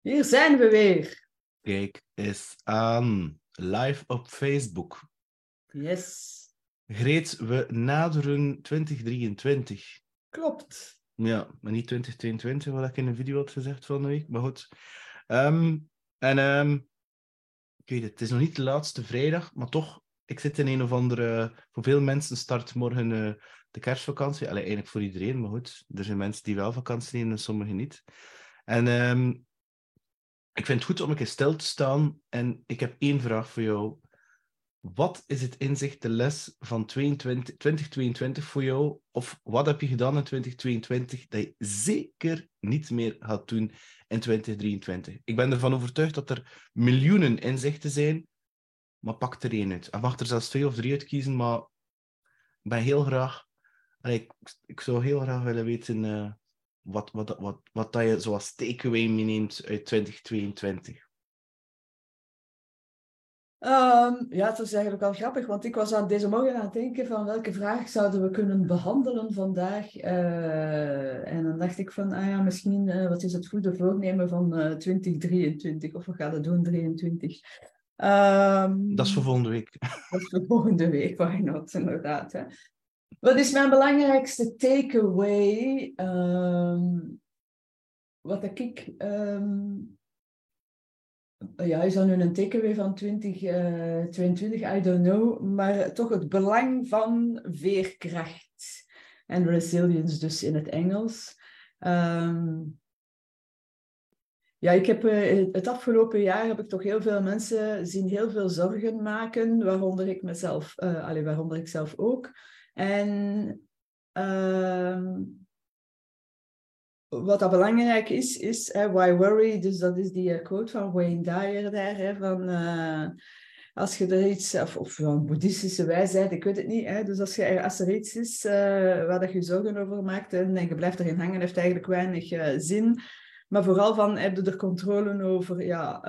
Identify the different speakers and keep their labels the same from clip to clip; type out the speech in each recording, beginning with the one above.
Speaker 1: Hier zijn we weer.
Speaker 2: Kijk eens aan. Live op Facebook.
Speaker 1: Yes.
Speaker 2: Greet, we naderen 2023.
Speaker 1: Klopt.
Speaker 2: Ja, maar niet 2022, wat ik in een video had gezegd van de week. Maar goed. Ehm, en ehm, ik weet het, het is nog niet de laatste vrijdag, maar toch, ik zit in een of andere... Voor veel mensen start morgen eh, de kerstvakantie. Allee, eigenlijk voor iedereen, maar goed. Er zijn mensen die wel vakantie nemen en sommigen niet. En ehm, ik vind het goed om een keer stil te staan. En ik heb één vraag voor jou. Wat is het inzicht, de les van 22, 2022 voor jou? Of wat heb je gedaan in 2022 dat je zeker niet meer gaat doen in 2023? Ik ben ervan overtuigd dat er miljoenen inzichten zijn, maar pak er één uit. En mag er zelfs twee of drie uitkiezen, maar ik ben heel graag... Ik, ik zou heel graag willen weten uh, wat, wat, wat, wat dat je zoals takeaway meeneemt uit 2022.
Speaker 1: Um, ja, het was eigenlijk wel grappig, want ik was aan deze morgen aan het denken van welke vraag zouden we kunnen behandelen vandaag. Uh, en dan dacht ik van, ah ja, misschien uh, wat is het goede voornemen van uh, 2023 of we gaan het doen 23. Um,
Speaker 2: dat is voor volgende week.
Speaker 1: Dat is voor volgende week, why not, inderdaad. Hè. Wat is mijn belangrijkste takeaway? Um, wat ik um, ja, is dat nu een takeaway van 2022? Uh, I don't know. Maar toch het belang van veerkracht en resilience, dus in het Engels. Um, ja, ik heb uh, het afgelopen jaar heb ik toch heel veel mensen zien heel veel zorgen maken, waaronder ik mezelf, uh, waaronder ik zelf ook. En wat dat belangrijk is, is why worry? Dus dat is die quote van Wayne Dyer daar, hè, van uh, als je er iets, of, of van boeddhistische wijsheid, ik weet het niet. Hè, dus als, je, als er iets is uh, waar dat je zorgen over maakt en je blijft erin hangen, heeft eigenlijk weinig zin. Maar vooral van, heb je er controle over? Ja,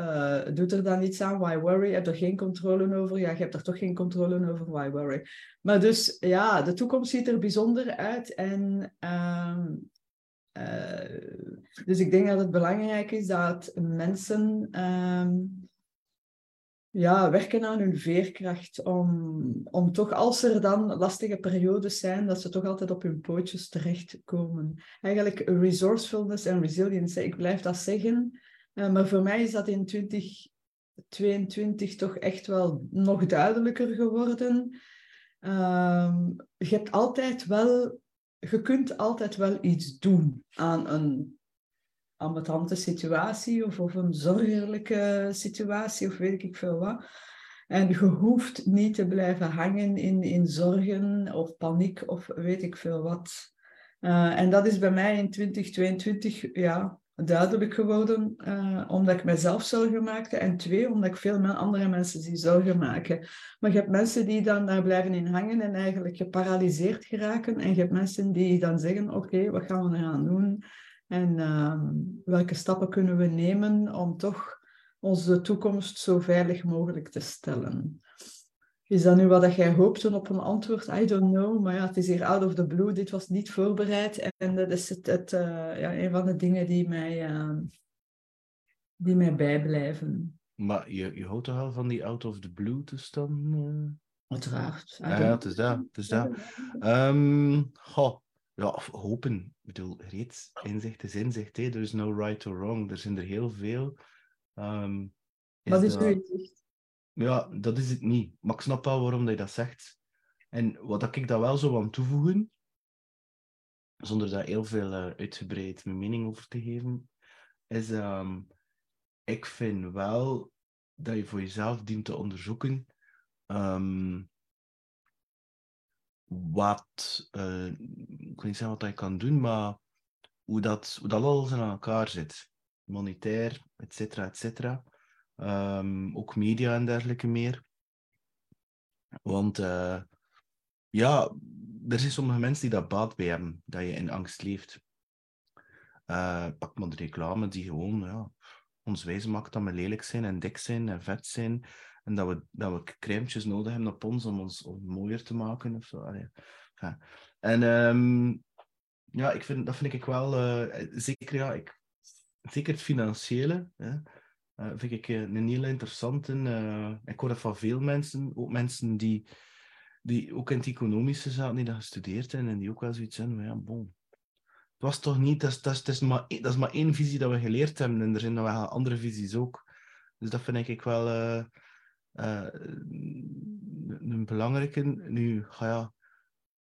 Speaker 1: uh, doet er dan iets aan? Why worry? Heb je er geen controle over? Ja, je hebt er toch geen controle over? Why worry? Maar dus, ja, de toekomst ziet er bijzonder uit. En um, uh, dus ik denk dat het belangrijk is dat mensen um, ja, werken aan hun veerkracht om, om toch, als er dan lastige periodes zijn, dat ze toch altijd op hun pootjes terechtkomen. Eigenlijk resourcefulness en resilience, ik blijf dat zeggen, uh, maar voor mij is dat in 2022 toch echt wel nog duidelijker geworden. Um, je hebt altijd wel je kunt altijd wel iets doen aan een ambetante situatie of, of een zorgelijke situatie of weet ik veel wat. En je hoeft niet te blijven hangen in, in zorgen of paniek of weet ik veel wat. Uh, en dat is bij mij in 2022 ja, duidelijk geworden, uh, omdat ik mezelf zorgen maakte. En twee, omdat ik veel andere mensen zie zorgen maken. Maar je hebt mensen die dan daar blijven in hangen en eigenlijk geparalyseerd geraken. En je hebt mensen die dan zeggen, oké, wat gaan we eraan doen? En uh, welke stappen kunnen we nemen om toch onze toekomst zo veilig mogelijk te stellen? Is dat nu wat jij hoopte op een antwoord? I don't know. Maar ja, het is hier out of the blue. Dit was niet voorbereid. En dat is het, het uh, ja, een van de dingen die mij, uh, die mij bijblijven.
Speaker 2: Maar je, je houdt toch wel van die out of the blue toestand? Uh...
Speaker 1: Uiteraard.
Speaker 2: Ja, het is dat. Het is dat. Um, goh, ja, hopen. Ik bedoel, reeds inzicht is inzicht. Hè. Er is no right or wrong. Er zijn er heel veel. Um,
Speaker 1: is wat is uw inzicht?
Speaker 2: Ja, dat is het niet. Maar ik snap wel waarom je dat zegt. En wat ik daar wel zo aan toevoegen, zonder daar heel veel uh, uitgebreid mijn mening over te geven, is um, ik vind wel dat je voor jezelf dient te onderzoeken um, wat, uh, ik weet niet zeggen wat je kan doen, maar hoe dat, hoe dat alles in elkaar zit. Monetair, et cetera, et cetera. Um, ook media en dergelijke meer. Want uh, ja, er zijn sommige mensen die dat baat bij hebben, dat je in angst leeft. Uh, pak maar de reclame die gewoon ja, ons wijzen maakt dat we lelijk zijn en dik zijn en vet zijn. En dat we, dat we crèmetjes nodig hebben op ons om ons om mooier te maken. Of zo. Ja. En um, ja, ik vind, dat vind ik wel... Uh, zeker, ja, ik zeker het financiële, hè, uh, vind ik een heel interessante. Uh, ik hoor dat van veel mensen, ook mensen die, die ook in het economische zaten, die dat gestudeerd hebben en die ook wel zoiets hebben van ja, bon. Het was toch niet, dat dat, dat, is maar, dat is maar één visie dat we geleerd hebben en er zijn nog wel andere visies ook. Dus dat vind ik wel uh, een belangrijke. Nu, ga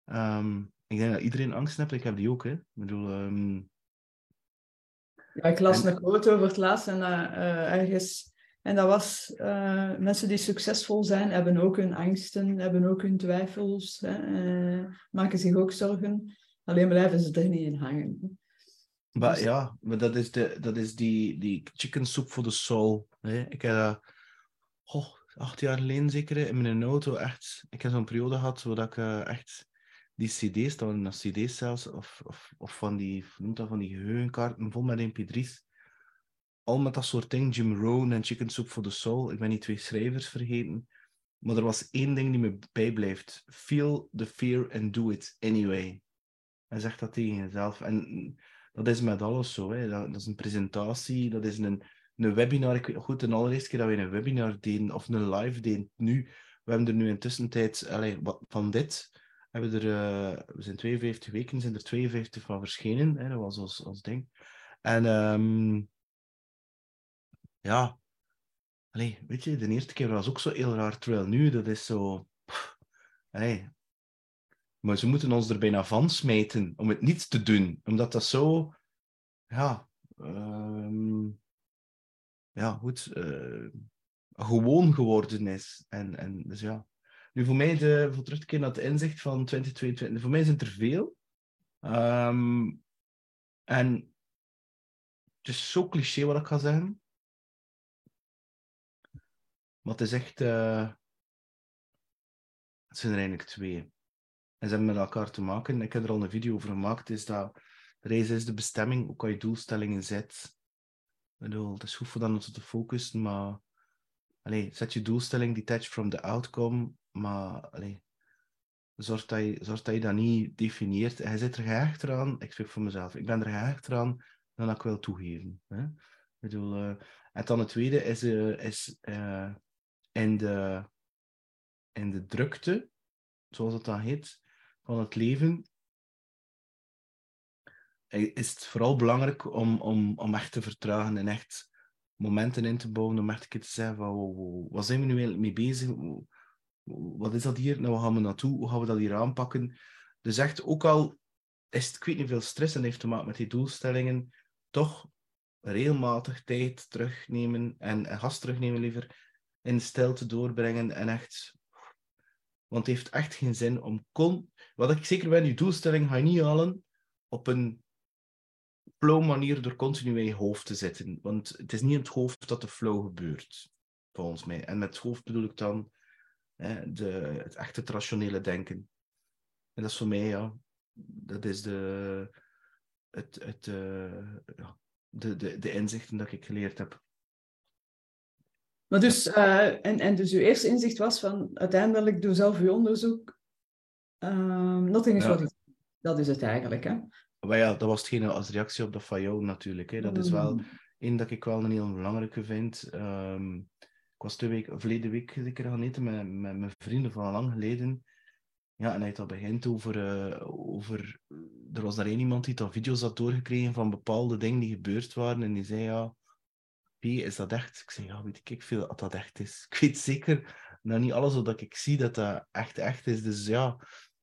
Speaker 2: ja, um, ik denk dat iedereen angst heeft, ik heb die ook. Hè. Ik bedoel, um,
Speaker 1: ja, ik las en... een quote over het laatst en uh, ergens. En dat was, uh, mensen die succesvol zijn, hebben ook hun angsten, hebben ook hun twijfels, hè, maken zich ook zorgen. Alleen blijven ze er niet in hangen.
Speaker 2: Maar dus... ja, maar dat is, de, dat is die, die chicken soup for the soul. Hè. Ik heb dat oh, acht jaar geleden zeker in mijn auto echt... Ik heb zo'n periode gehad waar ik uh, echt die cd's, dan naar cd's zelfs, of, of, of van die, noemt dat, van die geheugenkaarten vol met mp3's. Al met dat soort dingen, Jim Rohn en Chicken Soup for the Soul. Ik ben die twee schrijvers vergeten. Maar er was één ding die me bijblijft. Feel the fear and do it anyway. Hij zegt dat tegen jezelf. En dat is met alles zo. Hè. Dat, dat is een presentatie, dat is een, een webinar. Ik weet goed, de allereerste keer dat we een webinar deden, of een live deden, nu. We hebben er nu intussen tijd, allez, van dit hebben er, uh, we zijn 52 weken, zijn er 52 van verschenen. Hè, dat was ons, ons ding. En um, ja, Allee, weet je, de eerste keer was ook zo heel raar, terwijl nu, dat is zo... Pff, allee. Maar ze moeten ons er bijna van smijten om het niet te doen, omdat dat zo... Ja, um, ja goed, uh, gewoon geworden is. En, en dus ja, nu, voor mij, de, voor terug te keren naar het inzicht van 2022, voor mij zijn er veel. Um, en het is zo cliché wat ik ga zeggen. Maar het is echt... Uh, het zijn er eigenlijk twee. En ze hebben met elkaar te maken. Ik heb er al een video over gemaakt. Is dat reizen is de bestemming, hoe kan je doelstellingen zet. Bedoel, het is goed dan te focussen, maar... Allez, zet je doelstelling detached from the outcome maar allee, zorg, dat je, zorg dat je dat niet definieert. Hij zit er gehecht eraan, ik spreek voor mezelf, ik ben er gehecht eraan dan dat ik wil toegeven. Hè? Ik bedoel, uh, en dan het tweede is, uh, is uh, in, de, in de drukte, zoals het dan heet, van het leven, is het vooral belangrijk om, om, om echt te vertragen en echt momenten in te bouwen om echt te zeggen van, wow, wat zijn we nu eigenlijk mee bezig? wat is dat hier? Nou, waar gaan we naartoe? Hoe gaan we dat hier aanpakken? Dus echt, ook al is het, ik weet niet, veel stress en heeft te maken met die doelstellingen, toch regelmatig tijd terugnemen en, en gas terugnemen liever, in stilte doorbrengen en echt... Want het heeft echt geen zin om... Kon, wat ik zeker ben, je doelstelling ga je niet halen op een flow manier door continu in je hoofd te zitten. Want het is niet in het hoofd dat de flow gebeurt, volgens mij. En met het hoofd bedoel ik dan de, het echte het rationele denken. En dat is voor mij, ja, dat is de, het, het, uh, ja, de, de, de inzichten dat ik geleerd heb.
Speaker 1: Maar dus, uh, en, en dus uw eerste inzicht was van uiteindelijk doe zelf uw onderzoek. Uh, nothing is ja. what Dat is het eigenlijk, hè?
Speaker 2: Maar ja, dat was hetgene als reactie op dat van jou natuurlijk. Hè. Dat is wel mm. één dat ik wel een heel belangrijke vind. Um, ik was twee weken, verleden week zeker gaan eten met, met mijn vrienden van lang geleden. Ja, en hij had al begint over, uh, over... Er was daar één iemand die al video's had doorgekregen van bepaalde dingen die gebeurd waren. En die zei, ja, P, is dat echt? Ik zei, ja, weet ik veel dat dat echt is. Ik weet zeker, nou niet alles wat ik zie, dat dat echt echt is. Dus ja,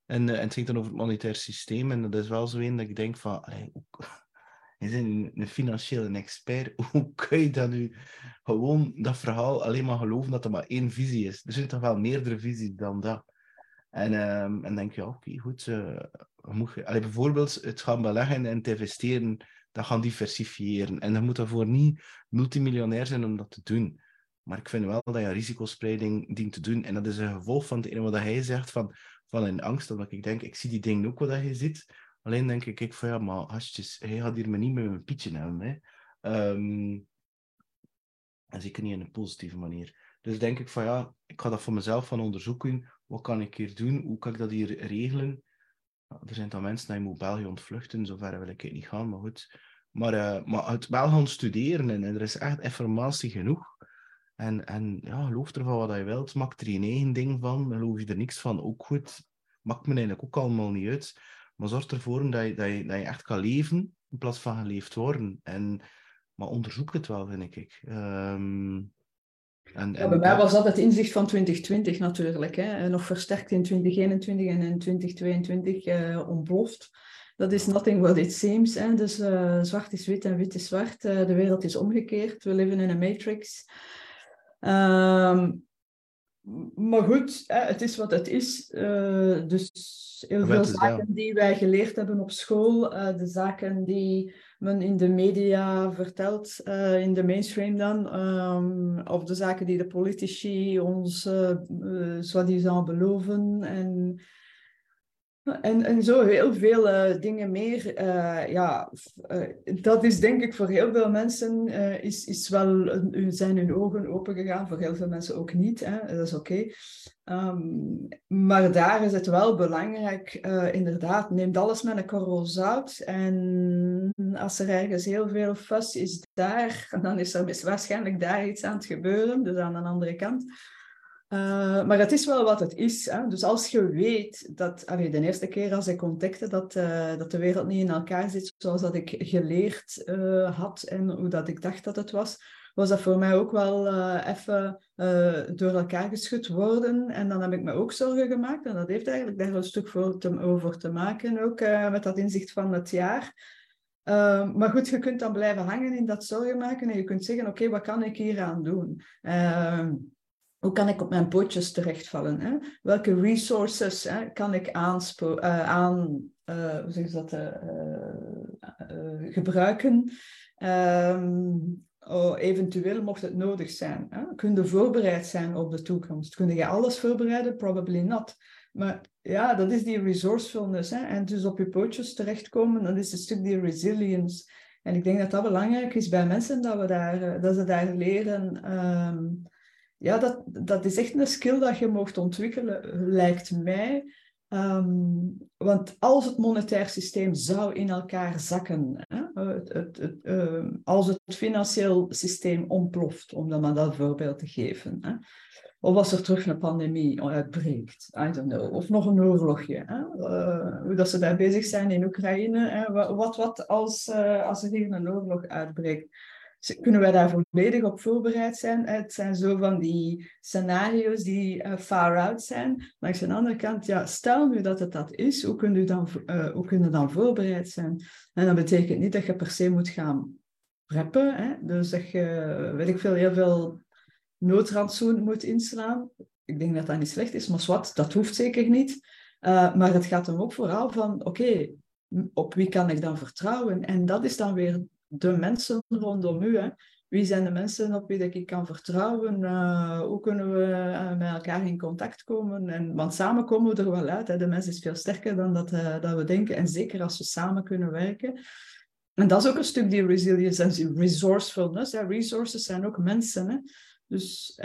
Speaker 2: en, uh, en het ging dan over het monetair systeem. En dat is wel zo een dat ik denk van, allee, je bent een financiële expert. Hoe kun je dan nu gewoon dat verhaal alleen maar geloven dat er maar één visie is? Er zijn toch wel meerdere visies dan dat. En, um, en denk je, oké, goed. Uh, moet allee, bijvoorbeeld het gaan beleggen en te investeren, dat gaan diversifiëren. En dan moet daarvoor niet multimiljonair zijn om dat te doen. Maar ik vind wel dat je risicospreiding dient te doen. En dat is een gevolg van het ene wat hij zegt, van, van een angst. Omdat ik denk, ik zie die dingen ook wat je ziet. Alleen denk ik, ik van ja, maar hij gaat hier me niet met mijn pietje hebben. Hè. Um, en zeker niet in een positieve manier. Dus denk ik van ja, ik ga dat voor mezelf van onderzoeken. Wat kan ik hier doen? Hoe kan ik dat hier regelen? Er zijn dan mensen die moet België ontvluchten, zover wil ik het niet gaan, maar goed. Maar, uh, maar het wel gaan studeren en, er is echt informatie genoeg. En, en ja, geloof ervan wat je wilt. Maak er je eigen ding van. Geloof je er niks van, ook goed. Maakt me eigenlijk ook allemaal niet uit. Maar zorg ervoor dat je, dat je, dat je echt kan leven in plaats van geleefd worden. En, maar onderzoek het wel, vind ik. Um,
Speaker 1: en, ja, bij mij was dat het inzicht van 2020 natuurlijk. Hè. Nog versterkt in 2021 en in 2022 uh, ontploft. Dat is nothing what it seems. Hè. Dus uh, zwart is wit en wit is zwart. Uh, de wereld is omgekeerd. We leven in een matrix. Um, maar goed, het is wat het is. Uh, dus heel veel zaken die wij geleerd hebben op school, uh, de zaken die men in de media vertelt, uh, in de mainstream dan, um, of de zaken die de politici ons soi-disant beloven. En en, en zo heel veel uh, dingen meer. Uh, ja, uh, dat is denk ik voor heel veel mensen is, is wel, zijn hun ogen open gegaan. Voor heel veel mensen ook niet. Hè? Dat is oké. Um, maar daar is het wel belangrijk, inderdaad, neemt alles met een korrel zout. En als er ergens heel veel fuss is daar, dan is er waarschijnlijk daar iets aan het gebeuren. Dus aan de andere kant. Uh, maar het is wel wat het is. Hè? Dus als je weet dat, allee, de eerste keer als ik ontdekte dat, uh, dat de wereld niet in elkaar zit zoals dat ik geleerd uh, had en hoe dat ik dacht dat het was, was dat voor mij ook wel even door elkaar geschud worden. En dan heb ik me ook zorgen gemaakt. En dat heeft eigenlijk daar een stuk voor te, over te maken, ook met dat inzicht van het jaar. maar goed, je kunt dan blijven hangen in dat zorgen maken en je kunt zeggen, oké, wat kan ik hier aan doen? Hoe kan ik op mijn pootjes terechtvallen? Hè? Welke resources hè, kan ik uh, aan uh, hoe zeg dat, uh, gebruiken? Um, oh, eventueel mocht het nodig zijn. Hè? Kun je voorbereid zijn op de toekomst? Kun je alles voorbereiden? Probably not. Maar ja, dat is die resourcefulness. Hè? En dus op je pootjes terechtkomen, dat is een stuk die resilience. En ik denk dat dat belangrijk is bij mensen, dat, we daar, dat ze daar leren... Um, ja, dat, dat is echt een skill dat je mocht ontwikkelen, lijkt mij. Um, want als het monetair systeem zou in elkaar zakken, hè, het, het, het, uh, als het financieel systeem ontploft, om dan maar dat voorbeeld te geven, hè, of als er terug een pandemie uitbreekt, I don't know, of nog een oorlogje, hè, uh, hoe dat ze daar bezig zijn in Oekraïne, hè, wat, wat als, uh, als er hier een oorlog uitbreekt kunnen wij daar volledig op voorbereid zijn. Het zijn zo van die scenario's die uh, far out zijn. Langs de andere kant, ja, stel nu dat het dat is, hoe kun je dan, uh, hoe kun je dan voorbereid zijn? En dat betekent niet dat je per se moet gaan preppen. Hè? Dus dat je, weet ik veel, heel veel noodrandsoen moet inslaan. Ik denk dat dat niet slecht is, maar wat, dat hoeft zeker niet. Maar het gaat dan ook vooral van, oké, op wie kan ik dan vertrouwen? En dat is dan weer de mensen rondom u. Hè. Wie zijn de mensen op wie ik kan vertrouwen? Uh, hoe kunnen we uh, met elkaar in contact komen? En, want samen komen we er wel uit. Hè. De mens is veel sterker dan dat, uh, dat we denken. En zeker als we samen kunnen werken. En dat is ook een stuk die resilience en resourcefulness. Hè. Resources zijn ook mensen. Hè. Dus,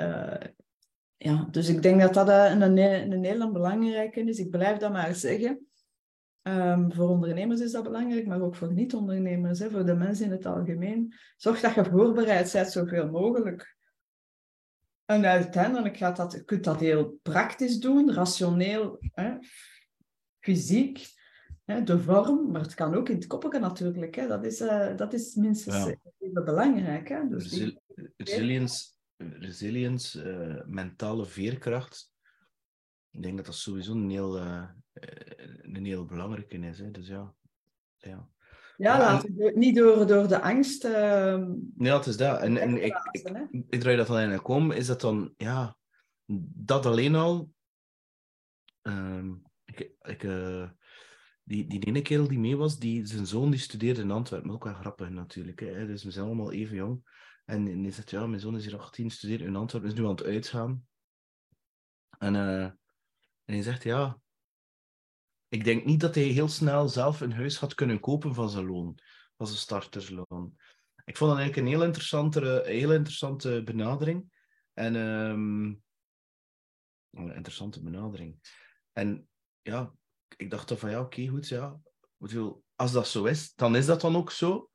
Speaker 1: ja, dus ik denk dat dat een, een, hele belangrijke is. Ik blijf dat maar zeggen. Um, voor ondernemers is dat belangrijk, maar ook voor niet-ondernemers, voor de mensen in het algemeen. Zorg dat je voorbereid bent zoveel mogelijk. En uiteindelijk gaat dat, je kunt dat heel praktisch doen, rationeel, hè, fysiek, hè, de vorm, maar het kan ook in het koppige natuurlijk. Hè. Dat, is, uh, dat is minstens ja. even belangrijk. Hè. Dus.
Speaker 2: Resilience, resilience uh, mentale veerkracht, ik denk dat dat sowieso een heel, uh, een heel belangrijke is. Hè. Dus ja.
Speaker 1: Ja, ja laten we niet door, door de angst. Uh,
Speaker 2: ja, het is dat. En, en ik, ik, ik, draai dat dan eigenlijk om, is dat dan, ja, dat alleen al. Uh, ik, ik, uh, die, die ene kerel die mee was, die, zijn zoon die studeerde in Antwerpen, ook wel grappig natuurlijk. Hè. Dus we zijn allemaal even jong. En, en die zegt, ja, mijn zoon is hier 18, studeert in Antwerpen, is nu aan het uitgaan. En, uh, en hij zegt, ja, ik denk niet dat hij heel snel zelf een huis had kunnen kopen van zijn loon, van zijn startersloon. Ik vond dat eigenlijk een heel interessante, heel interessante benadering. En um, een interessante benadering. En ja, ik dacht dan van ja, oké, goed, ja. Als dat zo is, dan is dat dan ook zo.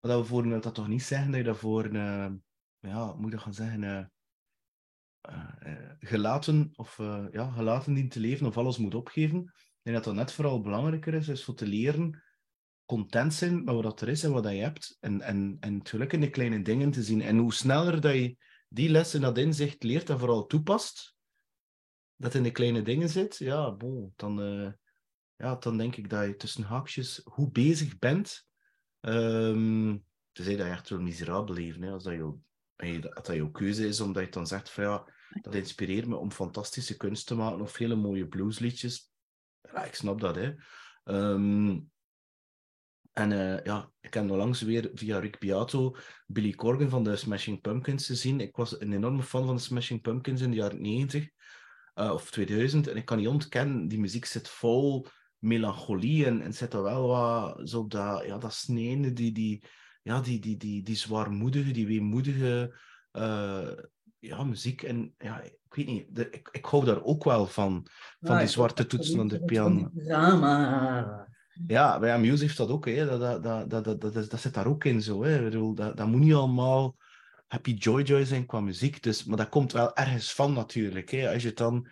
Speaker 2: Maar dat, voor, wil dat toch niet zeggen dat je daarvoor, uh, ja, moet ik gaan zeggen, uh, gelaten, of, ja, gelaten dient te leven of alles moet opgeven. Denk dat dat net vooral belangrijker is, is voor te leren content zijn met wat er is en wat je hebt. En, en, en het geluk in de kleine dingen te zien. En hoe sneller dat je die lessen, dat inzicht leert en vooral toepast, dat in de kleine dingen zit, ja, bon, dan, uh, ja, dan denk ik dat je tussen haakjes hoe bezig bent. Um, tenzij dat je echt wel miserabel leven, hè, als dat, je, dat jouw keuze is, omdat je dan zegt van ja, dat inspireert me om fantastische kunst te maken of hele mooie bluesliedjes. Ja, ik snap dat, hè. Um, en uh, ja, ik heb nog langs weer via Rick Beato Billy Corgan van de Smashing Pumpkins gezien. Ik was een enorme fan van de Smashing Pumpkins in de jaren 90 uh, eh, of 2000. En ik kan niet ontkennen, die muziek zit vol melancholie en, en zit er wel wat zo dat, ja, dat sneende, die, die, ja, die, die, die, die zwaarmoedige, die weemoedige uh, ja, muziek. En ja, ik weet niet, de, ik, ik hou daar ook wel van, van die zwarte toetsen aan de piano.
Speaker 1: Drama.
Speaker 2: Ja, bij Amuse heeft dat ook. Hè. Dat, dat, dat, dat, dat, dat, dat zit daar ook in. Zo, hè. Ik bedoel, dat, dat moet niet allemaal happy joy joy zijn qua muziek. Dus, maar dat komt wel ergens van natuurlijk. Hè. Als je dan...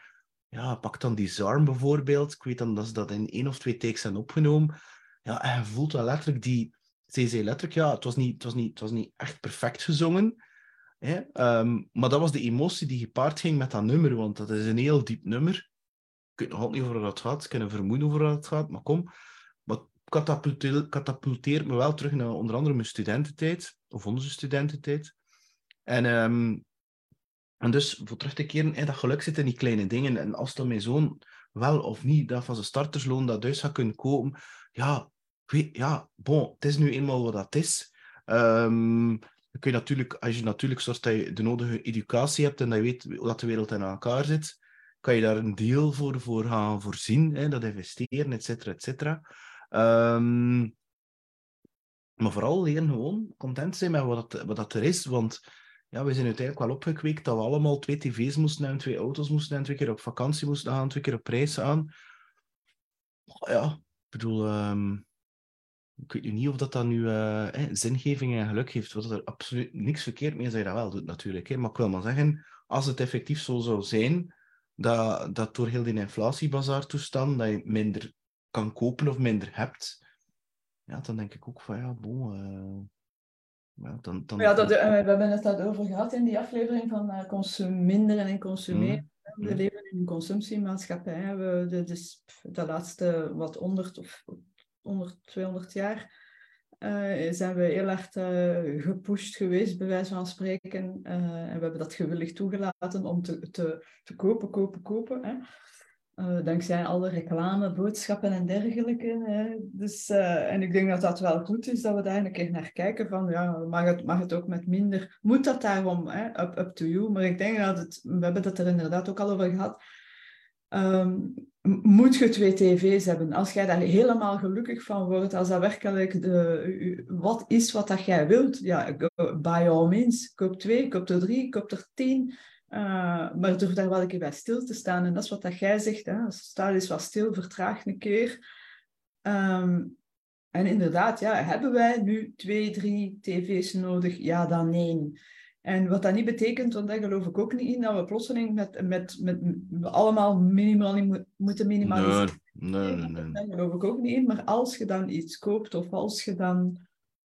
Speaker 2: Ja, pak dan die Zarm bijvoorbeeld. Ik weet dan dat ze dat in één of twee takes zijn opgenomen. Ja, en je voelt wel letterlijk die... Ze zei letterlijk, ja, het was niet, het was niet, het was niet echt perfect gezongen. Um, maar dat was de emotie die gepaard ging met dat nummer. Want dat is een heel diep nummer. Ik weet nog niet over wat het gaat. Ik kan vermoeden over wat het gaat. Maar kom katapulteert me wel terug naar onder andere mijn studententijd, of onze studententijd. En, um, en dus, voor terug te keren, dat geluk zit in die kleine dingen. En als dan mijn zoon wel of niet dat van zijn startersloon dat huis gaat kunnen kopen, ja, weet, ja, bon, het is nu eenmaal wat dat is. Um, kun je natuurlijk, als je natuurlijk zorgt dat je de nodige educatie hebt en dat je weet dat de wereld in elkaar zit, kan je daar een deel voor, voor gaan voorzien, hè, dat investeren, et cetera, et cetera. Um, maar vooral leren gewoon content zijn met wat, wat dat er is. Want ja, we zijn uiteindelijk wel opgekweekt dat we allemaal twee tv's moesten hebben, twee auto's moesten hebben, twee keer op vakantie moesten gaan, twee keer op reis aan. Ja, ik bedoel, um, ik weet nu niet of dat dan nu uh, zingeving en geluk heeft. Wat er absoluut niks verkeerd mee is dat je dat wel doet, natuurlijk. Hè. Maar ik wil maar zeggen, als het effectief zo zou zijn, dat, dat door heel die inflatiebazaar-toestand, dat je minder kan kopen of minder hebt, ja, dan denk ik ook van ja, bon. Uh, ja, dan, dan...
Speaker 1: ja dat, uh, we hebben het daarover gehad in die aflevering van uh, consumeren en consumeren. Mm. We leven in een consumptiemaatschappij. We, de, de laatste wat 100 of 100, 200 jaar zijn we heel erg gepusht geweest, bij wijze van spreken. en we hebben dat gewillig toegelaten om te, te, te kopen, kopen, kopen. Hè. Uh, dankzij alle reclameboodschappen en dergelijke. Hè. Dus, uh, en ik denk dat dat wel goed is dat we daar een keer naar kijken. Van, ja, mag, het, mag het ook met minder? Moet dat daarom? Hè? Up, up to you. Maar ik denk dat het, we hebben het er inderdaad ook al over gehad. Um, moet je twee tv's hebben? Als jij daar helemaal gelukkig van wordt, als dat werkelijk de, wat is wat dat jij wilt, ja, by all means, koop twee, koop er drie, koop er tien. Uh, maar durf daar wel een keer bij stil te staan. En dat is wat dat jij zegt. Hè? Sta eens wat stil, vertraag een keer. Um, en inderdaad, ja, hebben wij nu twee, drie tv's nodig? Ja, dan één. En wat dat niet betekent, want daar geloof ik ook niet in, dat we plotseling met, met, met allemaal minimaal moeten minimaliseren.
Speaker 2: Nee, nee, nee, nee.
Speaker 1: Daar geloof ik ook niet in. Maar als je dan iets koopt of als je dan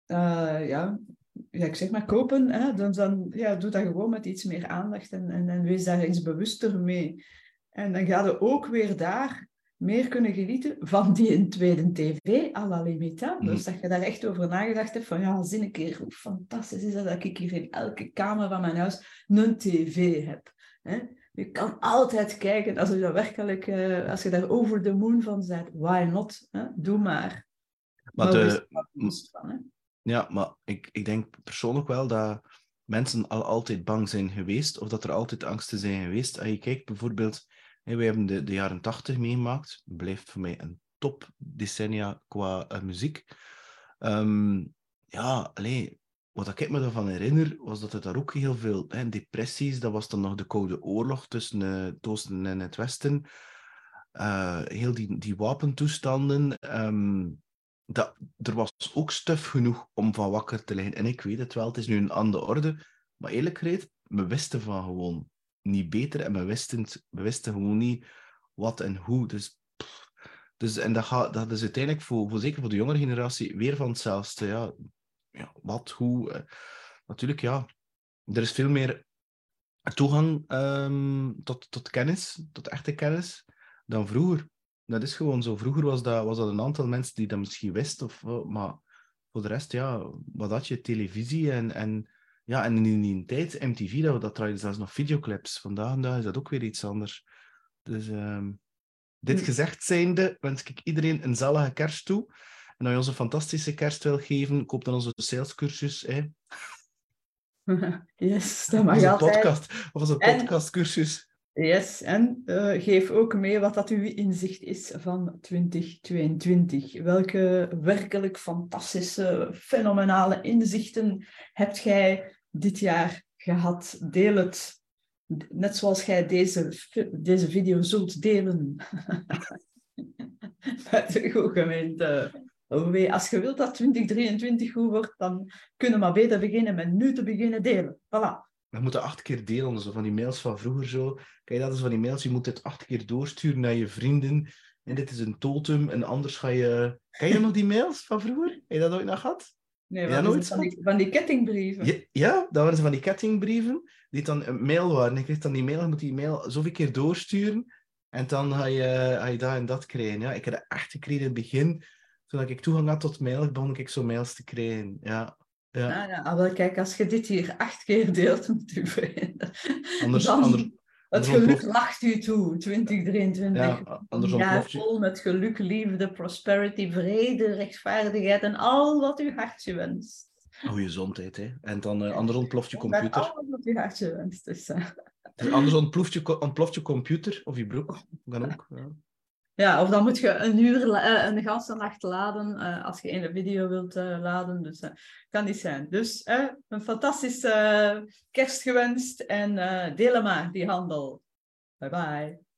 Speaker 1: uh, ja, ja, ik zeg maar kopen, hè, dan, dan ja, doe dat gewoon met iets meer aandacht en, en, en wees daar eens bewuster mee. En dan ga je ook weer daar meer kunnen genieten van die tweede tv à la limita. Mm. Dus dat je daar echt over nagedacht hebt van ja, zin een keer, hoe fantastisch is dat dat ik hier in elke kamer van mijn huis een tv heb. Hè? Je kan altijd kijken, als je, dat werkelijk, uh, als je daar over de moon van bent, why not? Hè? Doe maar.
Speaker 2: Maar, de, van, ja, maar ik, ik denk persoonlijk wel dat mensen al altijd bang zijn geweest, of dat er altijd angsten zijn geweest. Als je kijkt bijvoorbeeld, we hebben de, de jaren tachtig meegemaakt, blijft voor mij een top decennia qua uh, muziek. Um, ja, alleen wat ik me ervan herinner, was dat er daar ook heel veel hè, depressies, dat was dan nog de Koude Oorlog tussen uh, het Oosten en het Westen. Uh, heel die, die wapentoestanden. Um, dat, er was ook stuf genoeg om van wakker te liggen. En ik weet het wel, het is nu een andere orde. Maar eerlijkheid, we wisten van gewoon niet beter en we wisten, gewoon niet wat en hoe. Dus, dus en dat, gaat, dat is uiteindelijk voor, voor, zeker voor de jongere generatie weer van hetzelfde. Ja, ja wat, hoe. Eh, natuurlijk, ja, er is veel meer toegang um, tot, tot kennis, tot echte kennis, dan vroeger. Dat is gewoon zo. Vroeger was dat, was dat een aantal mensen die dat misschien wisten, of, maar voor de rest, ja, wat had je? Televisie en, en, ja, en in die tijd, MTV, dat, dat draaide zelfs nog videoclips. Vandaag en is dat ook weer iets anders. Dus um, dit hm. gezegd zijnde, wens ik iedereen een zalige kerst toe. En als je ons een fantastische kerst wil geven, koop dan onze salescursus. Hè.
Speaker 1: Yes, dat mag altijd.
Speaker 2: Podcast, of onze podcastcursus.
Speaker 1: Yes, en uh, geef ook mee wat dat uw inzicht is van 2022. Welke werkelijk fantastische, fenomenale inzichten hebt jij dit jaar gehad? Deel het. Net zoals jij deze, deze video zult delen. Met de goede gemeente. Oh, als je wilt dat 2023 goed wordt, dan kunnen we maar beter beginnen met nu te beginnen delen. Voilà.
Speaker 2: We moeten acht keer delen, zo van die mails van vroeger zo. Kijk, dat is van die mails, je moet dit acht keer doorsturen naar je vrienden. En dit is een totem, en anders ga je... Ken je nog die mails van vroeger? Heb je dat ooit nog gehad?
Speaker 1: Nee, ja, nooit van, die, van die kettingbrieven.
Speaker 2: Ja, ja, dat waren ze van die kettingbrieven, die dan een mail waren. Ik kreeg dan die mail, je moet die mail zoveel keer doorsturen. En dan ga je, ga je dat en dat krijgen. Ja, ik heb dat echt gekregen in het begin toen ik toegang had tot mail, begon ik zo mails te krijgen. Ja. Ja.
Speaker 1: Ah, ja, ah, wel, kijk, als je dit hier acht keer deelt met je vrienden,
Speaker 2: anders, dan, anders,
Speaker 1: het geluk lacht u toe, 2023.
Speaker 2: Ja, anders
Speaker 1: jaar vol met geluk, liefde, prosperity, vrede, rechtvaardigheid en al wat uw hartje wenst.
Speaker 2: Goeie gezondheid, hè. En dan uh, anders ontploft je computer.
Speaker 1: Alles wat uw hartje wenst. Dus, uh.
Speaker 2: Anders ontploft je, ontploft je computer of je broek. Kan ook. Ja.
Speaker 1: Ja, of dan moet je een uur, uh, een ganse nacht laden uh, als je een video wilt uh, laden. Dus kan niet zijn. Dus een fantastische kerst gewenst en deel maar die handel. Bye bye.